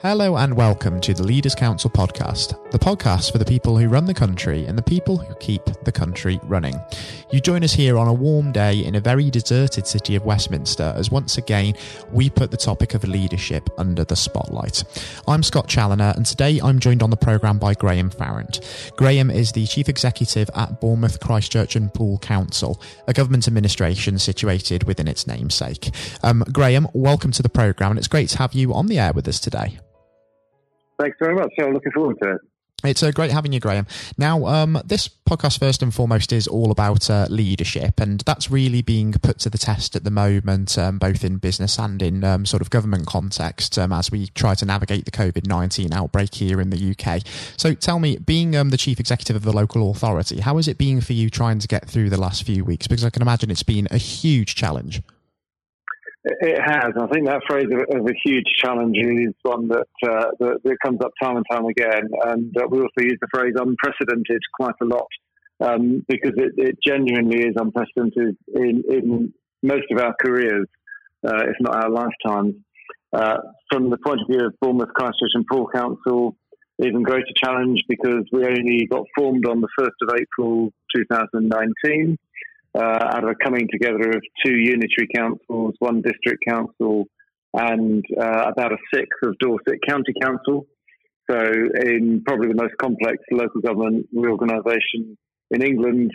Hello and welcome to the Leaders Council podcast, the podcast for the people who run the country and the people who keep the country running. You join us here on a warm day in a very deserted city of Westminster as once again we put the topic of leadership under the spotlight. I'm Scott Challoner and today I'm joined on the programme by Graham Farrant. Graham is the Chief Executive at Bournemouth Christchurch and Poole Council, a government administration situated within its namesake. Um, Graham, welcome to the programme and it's great to have you on the air with us today. Thanks very much. So I'm looking forward to it. It's uh, great having you, Graham. Now, um, this podcast, first and foremost, is all about uh, leadership, and that's really being put to the test at the moment, um, both in business and in um, sort of government context, um, as we try to navigate the COVID 19 outbreak here in the UK. So, tell me, being um, the chief executive of the local authority, how is it being for you trying to get through the last few weeks? Because I can imagine it's been a huge challenge. It has. I think that phrase of, of a huge challenge is one that, uh, that, that comes up time and time again, and uh, we also use the phrase unprecedented quite a lot um, because it, it, genuinely is unprecedented in, in most of our careers, uh, if not our lifetimes. Uh, from the point of view of Bournemouth, Christchurch, and Poole Council, even greater challenge because we only got formed on the 1st of April 2019 uh, out of a coming together of two unitary councils, one district council, and uh, about a sixth of Dorset County Council. So, in probably the most complex local government reorganisation in England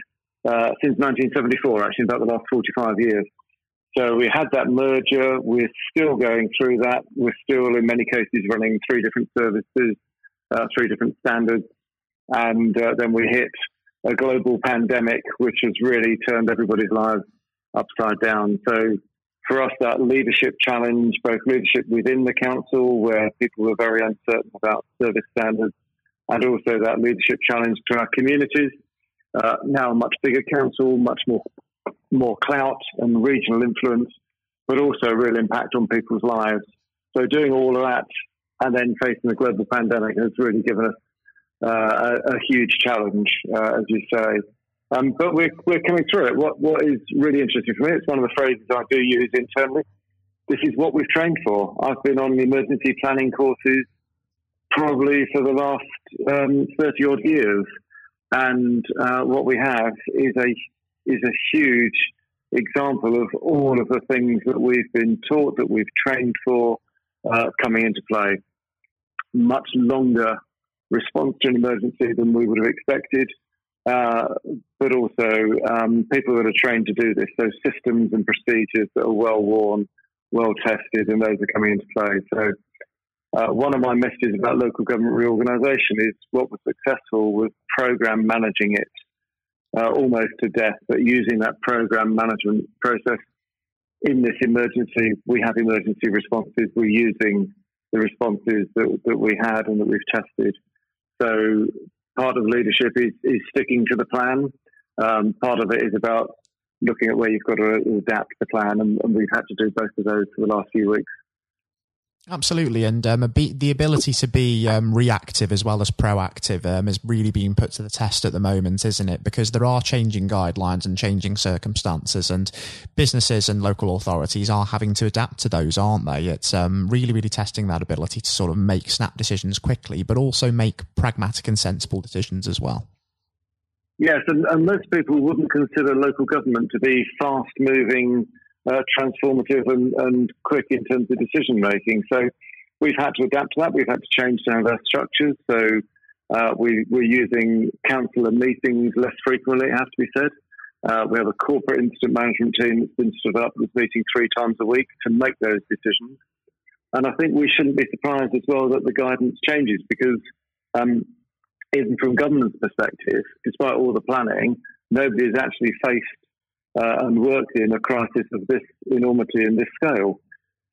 uh, since 1974, actually, about the last 45 years. So, we had that merger. We're still going through that. We're still, in many cases, running three different services, uh, three different standards. And uh, then we hit a global pandemic, which has really turned everybody's lives upside down. So for us, that leadership challenge, both leadership within the council, where people were very uncertain about service standards, and also that leadership challenge to our communities. Uh, now a much bigger council, much more more clout and regional influence, but also a real impact on people's lives. So doing all of that and then facing the global pandemic has really given us uh, a, a, huge challenge, uh, as you say. Um, but we're, we're coming through it. What, what is really interesting for me, it's one of the phrases I do use internally. This is what we've trained for. I've been on emergency planning courses probably for the last um, 30 odd years. And uh, what we have is a, is a huge example of all of the things that we've been taught, that we've trained for, uh, coming into play. Much longer response to an emergency than we would have expected. Uh, but also um, people that are trained to do this, those systems and procedures that are well worn, well tested, and those are coming into play. So, uh, one of my messages about local government reorganisation is what was successful was program managing it uh, almost to death, but using that program management process in this emergency. We have emergency responses. We're using the responses that, that we had and that we've tested so part of leadership is, is sticking to the plan. Um, part of it is about looking at where you've got to adapt the plan, and, and, we've had to do both of those for the last few weeks. Absolutely, and um, the ability to be um, reactive as well as proactive um, is really being put to the test at the moment, isn't it? Because there are changing guidelines and changing circumstances, and businesses and local authorities are having to adapt to those, aren't they? It's um, really, really testing that ability to sort of make snap decisions quickly, but also make pragmatic and sensible decisions as well. Yes, and, and most people wouldn't consider local government to be fast moving uh, transformative and, and, quick in terms of decision making. So we've had to adapt to that. We've had to change some of our structures. So uh, we, are using councillor meetings less frequently, it has to be said. Uh, we have a corporate incident management team that's been stood up that's meeting three times a week to make those decisions. And I think we shouldn't be surprised as well that the guidance changes because um, even from government's perspective, despite all the planning, nobody has actually faced uh, and worked in a crisis of this enormity and this scale.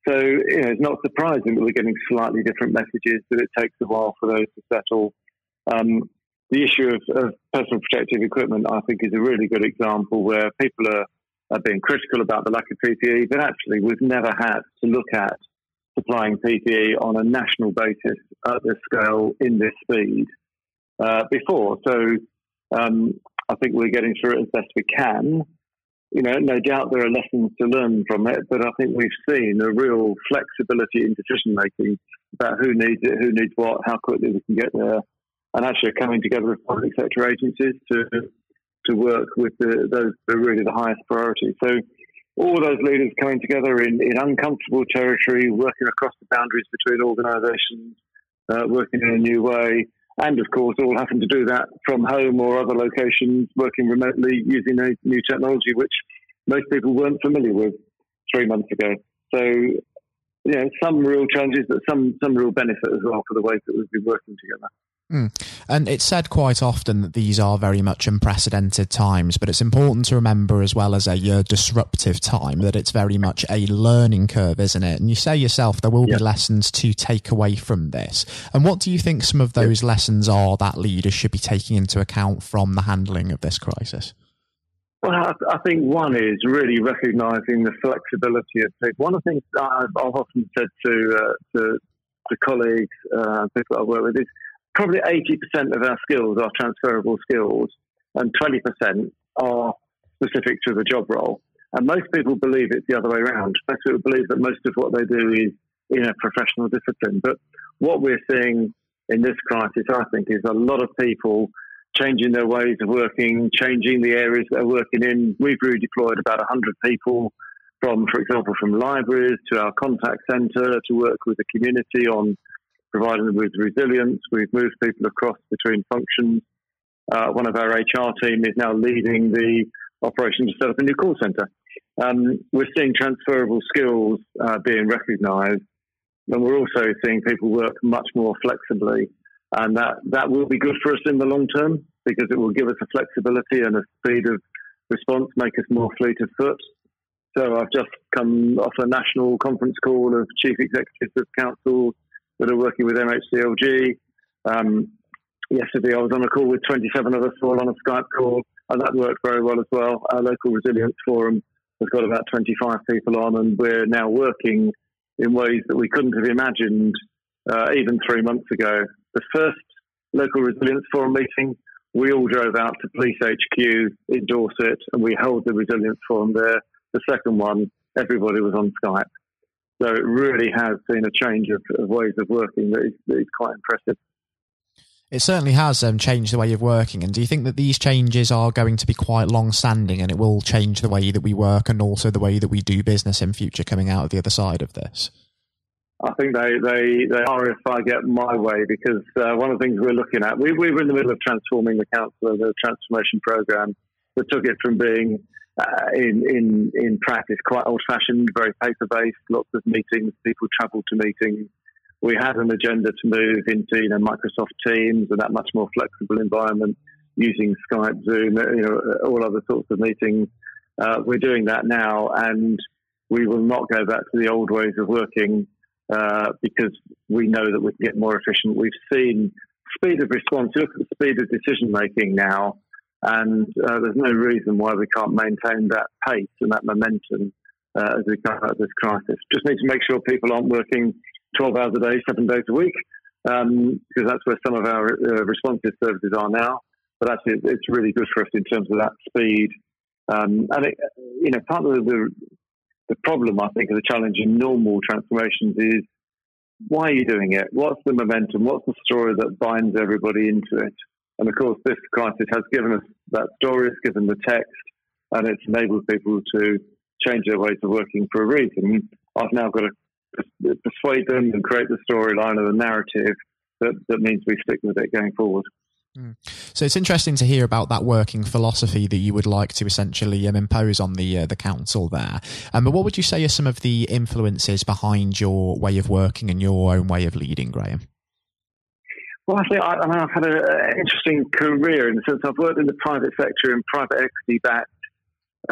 So you know, it's not surprising that we're getting slightly different messages, that it takes a while for those to settle. Um, the issue of, of, personal protective equipment, I think, is a really good example where people are, are being critical about the lack of PPE, but actually we've never had to look at supplying PPE on a national basis at this scale in this speed uh, before. So um, I think we're getting through it as best we can. You know, no doubt there are lessons to learn from it, but I think we've seen a real flexibility in decision making about who needs it, who needs what, how quickly we can get there, and actually coming together with public sector agencies to to work with the, those that are really the highest priority. So all those leaders coming together in, in uncomfortable territory, working across the boundaries between organisations, uh, working in a new way, and of course, all having to do that from home or other locations, working remotely using a new technology, which most people weren't familiar with three months ago. So, you know, some real challenges, but some some real benefit as well for the ways that we've been working together. Mm. And it's said quite often that these are very much unprecedented times, but it's important to remember as well as a uh, disruptive time that it's very much a learning curve, isn't it? And you say yourself there will yeah. be lessons to take away from this. And what do you think some of those yeah. lessons are that leaders should be taking into account from the handling of this crisis? Well, I, think one is really recognising the flexibility of people. One of the things I've, I've often said to, uh, to, to colleagues, uh, people I work with, is probably 80% of our skills are transferable skills and 20% are specific to the job role. And most people believe it's the other way around. Most people believe that most of what they do is in a professional discipline. But what we're seeing in this crisis, I think, is a lot of people changing their ways of working, changing the areas they're working in. We've redeployed about 100 people from, for example, from libraries to our contact centre to work with the community on providing them with resilience. We've moved people across between functions. Uh, one of our HR team is now leading the operation to set up a new call centre. Um, we're seeing transferable skills uh, being recognised, and we're also seeing people work much more flexibly. And that, that will be good for us in the long term because it will give us a flexibility and a speed of response, make us more fleet of foot. So I've just come off a national conference call of chief executives of councils that are working with MHCLG. Um, yesterday, I was on a call with 27 of us all on a Skype call, and that worked very well as well. Our local resilience forum has got about 25 people on, and we're now working in ways that we couldn't have imagined uh, even three months ago. The first local resilience forum meeting, we all drove out to Police HQ in Dorset, and we held the resilience forum there. The second one, everybody was on Skype. So it really has been a change of, of ways of working that is, that is, quite impressive. It certainly has um, changed the way of working. And do you think that these changes are going to be quite long standing and it will change the way that we work and also the way that we do business in future coming out of the other side of this? I think they, they, they are if I get my way because uh, one of the things we're looking at, we, we were in the middle of transforming the council, the transformation program that took it from being uh, in, in, in practice quite old fashioned, very paper based, lots of meetings, people travel to meetings. We had an agenda to move into you know, Microsoft Teams and that much more flexible environment using Skype, Zoom, you know, all other sorts of meetings. Uh, we're doing that now, and we will not go back to the old ways of working uh, because we know that we can get more efficient. We've seen speed of response. Look at the speed of decision making now and uh, there's no reason why we can't maintain that pace and that momentum uh, as we come out of this crisis. Just need to make sure people aren't working 12 hours a day, seven days a week, um, because that's where some of our uh, responsive services are now. But actually, it's really good for us in terms of that speed. Um, and, it, you know, part of the, the problem, I think, of the challenge in normal transformations is why are you doing it? What's the momentum? What's the story that binds everybody into it? And of course, this crisis has given us that story, it's given the text, and it's enabled people to change their ways of working for a reason. I've now got to persuade them and create the storyline or the narrative that, that means we stick with it going forward. Hmm. So it's interesting to hear about that working philosophy that you would like to essentially um, impose on the uh, the council there. Um, but what would you say are some of the influences behind your way of working and your own way of leading, Graham? Well, I think I, I have had an interesting career in the sense I've worked in the private sector in private equity backed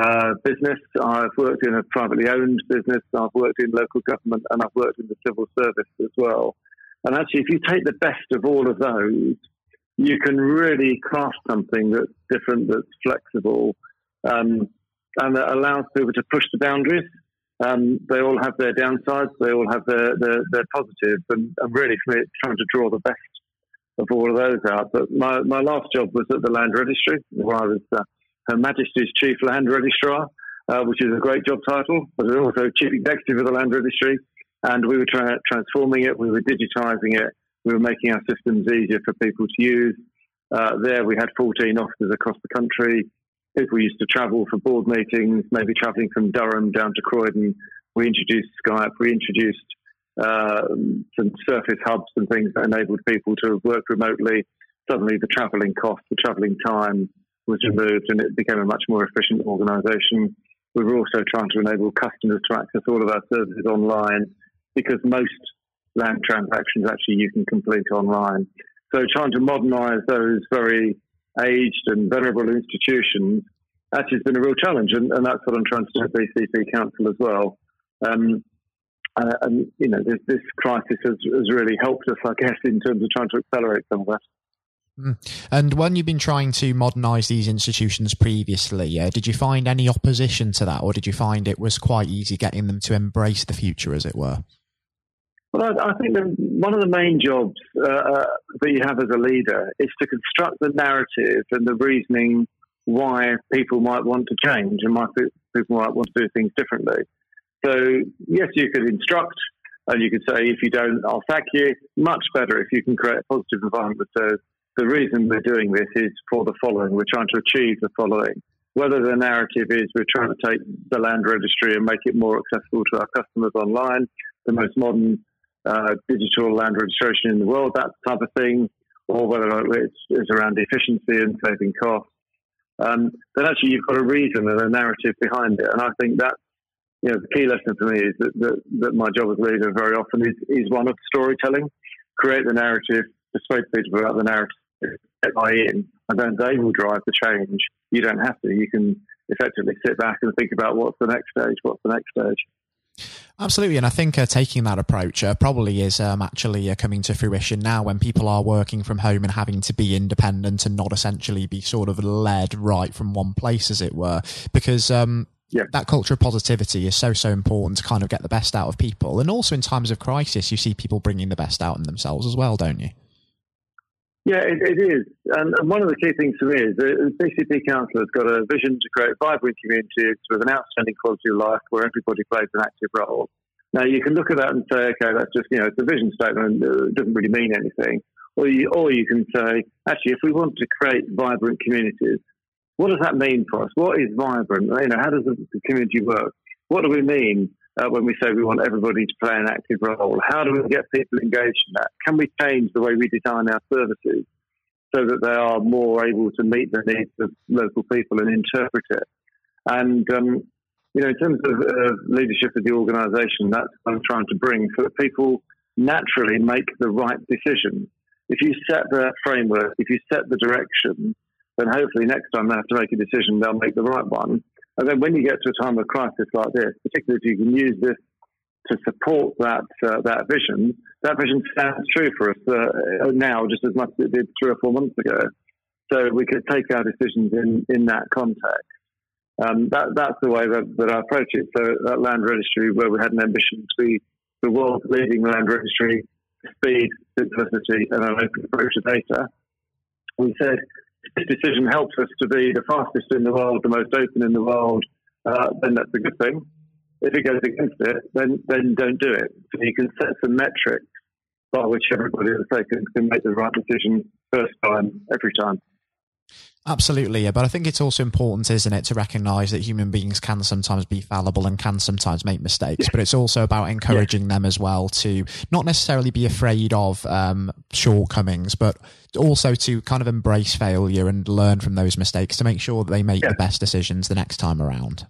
uh, business. I've worked in a privately owned business. I've worked in local government and I've worked in the civil service as well. And actually, if you take the best of all of those, you can really craft something that's different, that's flexible, um, and that allows people to push the boundaries. Um, they all have their downsides, they all have their, their, their positives, and, and really for me, it's trying to draw the best of all of those out. But my, my last job was at the Land Registry, where I was uh, Her Majesty's Chief Land Registrar. uh, which is a great job title, but also chief executive of the land registry. And we were tra- transforming it, we were digitizing it, we were making our systems easier for people to use. Uh, there, we had 14 offices across the country. People used to travel for board meetings, maybe traveling from Durham down to Croydon. We introduced Skype, we introduced uh, some surface hubs and things that enabled people to work remotely. Suddenly, the travelling cost, the travelling time was removed, and it became a much more efficient organisation. We were also trying to enable customers to access all of our services online because most land transactions actually you can complete online. So, trying to modernise those very aged and venerable institutions actually has been a real challenge, and, and that's what I'm trying to do at BCP Council as well. Um, uh, and you know, this, this crisis has, has, really helped us, I guess, in terms of trying to accelerate some of that. Mm. And when you've been trying to modernise these institutions previously, uh, did you find any opposition to that, or did you find it was quite easy getting them to embrace the future, as it were? Well, I, I think one of the main jobs uh, uh, that you have as a leader is to construct the narrative and the reasoning why people might want to change and why people might want to do things differently. So, yes, you could instruct and you could say, if you don't, I'll sack you. Much better if you can create a positive environment says, the reason we're doing this is for the following. We're trying to achieve the following. Whether the narrative is we're trying to take the land registry and make it more accessible to our customers online, the most modern uh, digital land registration in the world, that type of thing, or whether it's, it's around efficiency and saving costs, um, then actually you've got a reason and a narrative behind it. And I think that you know, the key lesson for me is that, that, that my job as leader very often is, is one of storytelling. Create the narrative, persuade people about the narrative, get buy in, and then they will drive the change. You don't have to. You can effectively sit back and think about what's the next stage, what's the next stage. Absolutely, and I think uh, taking that approach uh, probably is um, actually uh, coming to fruition now when people are working from home and having to be independent and not essentially be sort of led right from one place, as it were. Because um, yeah. that culture of positivity is so so important to kind of get the best out of people. And also in times of crisis you see people bringing the best out in themselves as well don't you? Yeah it, it is. And one of the key things for me is the bcp council has got a vision to create vibrant communities with an outstanding quality of life where everybody plays an active role. Now you can look at that and say okay that's just you know it's a vision statement it doesn't really mean anything. Or you, or you can say actually if we want to create vibrant communities what does that mean for us? What is vibrant? You know, how does the community work? What do we mean uh, when we say we want everybody to play an active role? How do we get people engaged in that? Can we change the way we design our services so that they are more able to meet the needs of local people and interpret it? And um, you know, in terms of uh, leadership of the organisation, that's what I'm trying to bring, so that people naturally make the right decision. If you set the framework, if you set the direction, then hopefully next time they have to make a decision, they'll make the right one. And then when you get to a time of crisis like this, particularly if you can use this to support that uh, that vision, that vision stands true for us uh, now just as much as it did three or four months ago. So we could take our decisions in, in that context. Um, that, that's the way that, that I approach it. So that land registry, where we had an ambition to be the world's leading land registry, speed, simplicity, and an open approach to data, we said this decision helps us to be the fastest in the world, the most open in the world, uh, then that's a good thing. If it goes against it, then then don't do it. So you can set some metrics by which everybody, say, can, can make the right decision first time, every time. Absolutely, yeah. But I think it's also important, isn't it, to recognise that human beings can sometimes be fallible and can sometimes make mistakes. Yeah. But it's also about encouraging yeah. them as well to not necessarily be afraid of um, shortcomings, but also to kind of embrace failure and learn from those mistakes to make sure that they make yeah. the best decisions the next time around.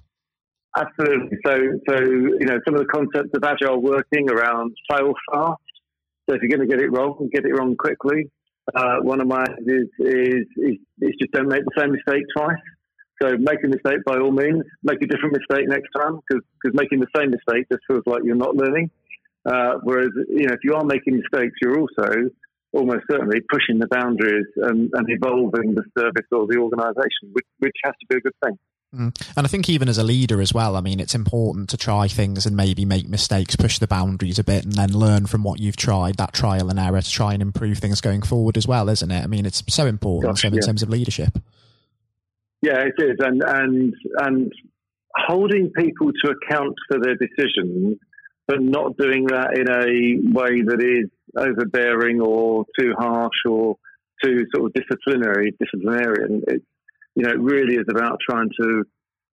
Absolutely. So, so you know, some of the concepts of agile working around fail fast. So if you're going to get it wrong, get it wrong quickly. Uh, one of mine is, is, is, is just don't make the same mistake twice. So make a mistake by all means. Make a different mistake next time because making the same mistake just feels like you're not learning. Uh, whereas you know if you are making mistakes, you're also almost certainly pushing the boundaries and, and evolving the service or the organisation, which, which has to be a good thing. Mm. And I think even as a leader as well, I mean, it's important to try things and maybe make mistakes, push the boundaries a bit, and then learn from what you've tried, that trial and error to try and improve things going forward as well, isn't it? I mean, it's so important Gosh, so in terms of leadership. Yeah, it is, and and and holding people to account for their decisions, but not doing that in a way that is overbearing or too harsh or too sort of disciplinary, disciplinarian. It, you know, it really is about trying to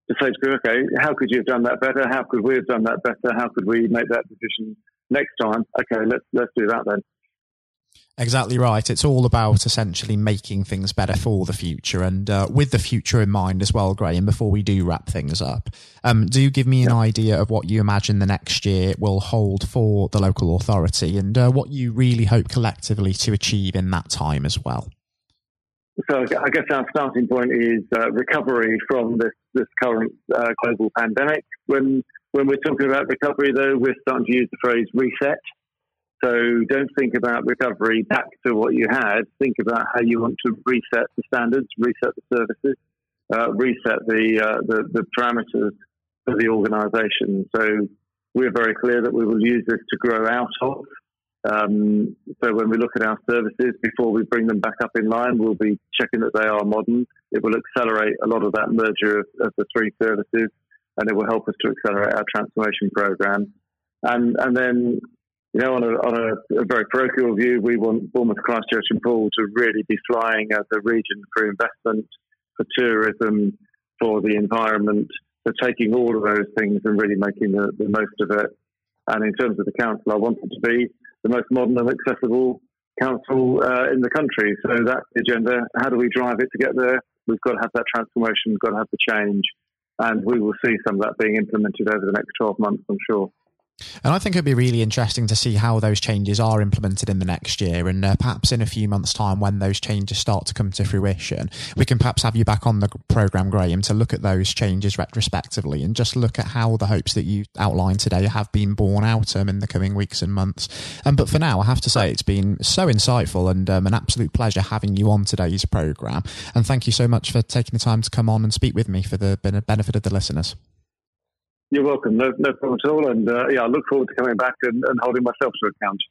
to say to people, okay, how could you have done that better? How could we have done that better? How could we make that decision next time? Okay, let's let's do that then. Exactly right. It's all about essentially making things better for the future and uh, with the future in mind as well, Graham, before we do wrap things up. Um, do you give me an yeah. idea of what you imagine the next year will hold for the local authority and uh, what you really hope collectively to achieve in that time as well. So I guess our starting point is uh, recovery from this, this current uh, global pandemic. When, when we're talking about recovery, though, we're starting to use the phrase reset. So don't think about recovery back to what you had. Think about how you want to reset the standards, reset the services, uh, reset the, uh, the, the parameters for the organisation. So we're very clear that we will use this to grow out of. Um, so when we look at our services before we bring them back up in line, we'll be checking that they are modern. It will accelerate a lot of that merger of, of the three services, and it will help us to accelerate our transformation program. And and then you know, on a, on a, a, very parochial view, we want Bournemouth, Christchurch, and Poole to really be flying as a region for investment, for tourism, for the environment, for taking all of those things and really making the, the most of it. And in terms of the council, I want it to be the most modern and accessible council uh, in the country. So that's the agenda. How do we drive it to get there? We've got to have that transformation, we've got to have the change. And we will see some of that being implemented over the next 12 months, I'm sure. And I think it'd be really interesting to see how those changes are implemented in the next year. And uh, perhaps in a few months' time, when those changes start to come to fruition, we can perhaps have you back on the program, Graham, to look at those changes retrospectively and just look at how the hopes that you outlined today have been borne out um, in the coming weeks and months. Um, but for now, I have to say it's been so insightful and um, an absolute pleasure having you on today's program. And thank you so much for taking the time to come on and speak with me for the benefit of the listeners. You're welcome. No, no problem at all. And uh, yeah, I look forward to coming back and, and holding myself to account.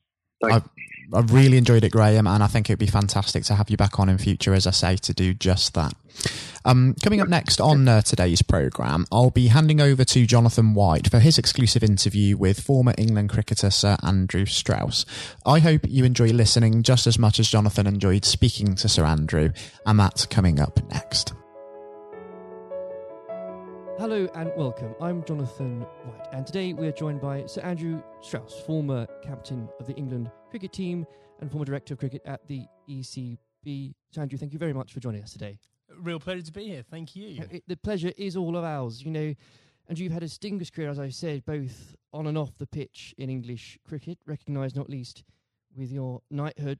I've, I've, really enjoyed it, Graham, and I think it'd be fantastic to have you back on in future, as I say, to do just that. Um, coming up next on uh, today's programme, I'll be handing over to Jonathan White for his exclusive interview with former England cricketer Sir Andrew Strauss. I hope you enjoy listening just as much as Jonathan enjoyed speaking to Sir Andrew, and that's coming up next. Hello and welcome. I'm Jonathan White, and today we are joined by Sir Andrew Strauss, former captain of the England cricket team and former director of cricket at the ECB. Sir Andrew, thank you very much for joining us today. Real pleasure to be here. Thank you. Uh, it, the pleasure is all of ours. You know, and you've had a distinguished career, as I said, both on and off the pitch in English cricket, recognised not least with your knighthood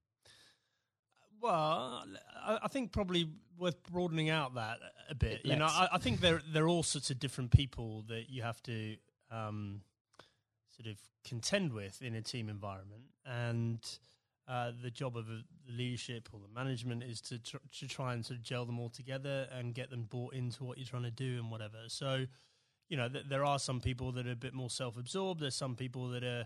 Well, I think probably worth broadening out that a bit. You know, I, I, think there there are all sorts of different people that you have to um, sort of contend with in a team environment, and uh, the job of the leadership or the management is to tr- to try and sort of gel them all together and get them bought into what you're trying to do and whatever. So, you know, th- there are some people that are a bit more self absorbed. There's some people that are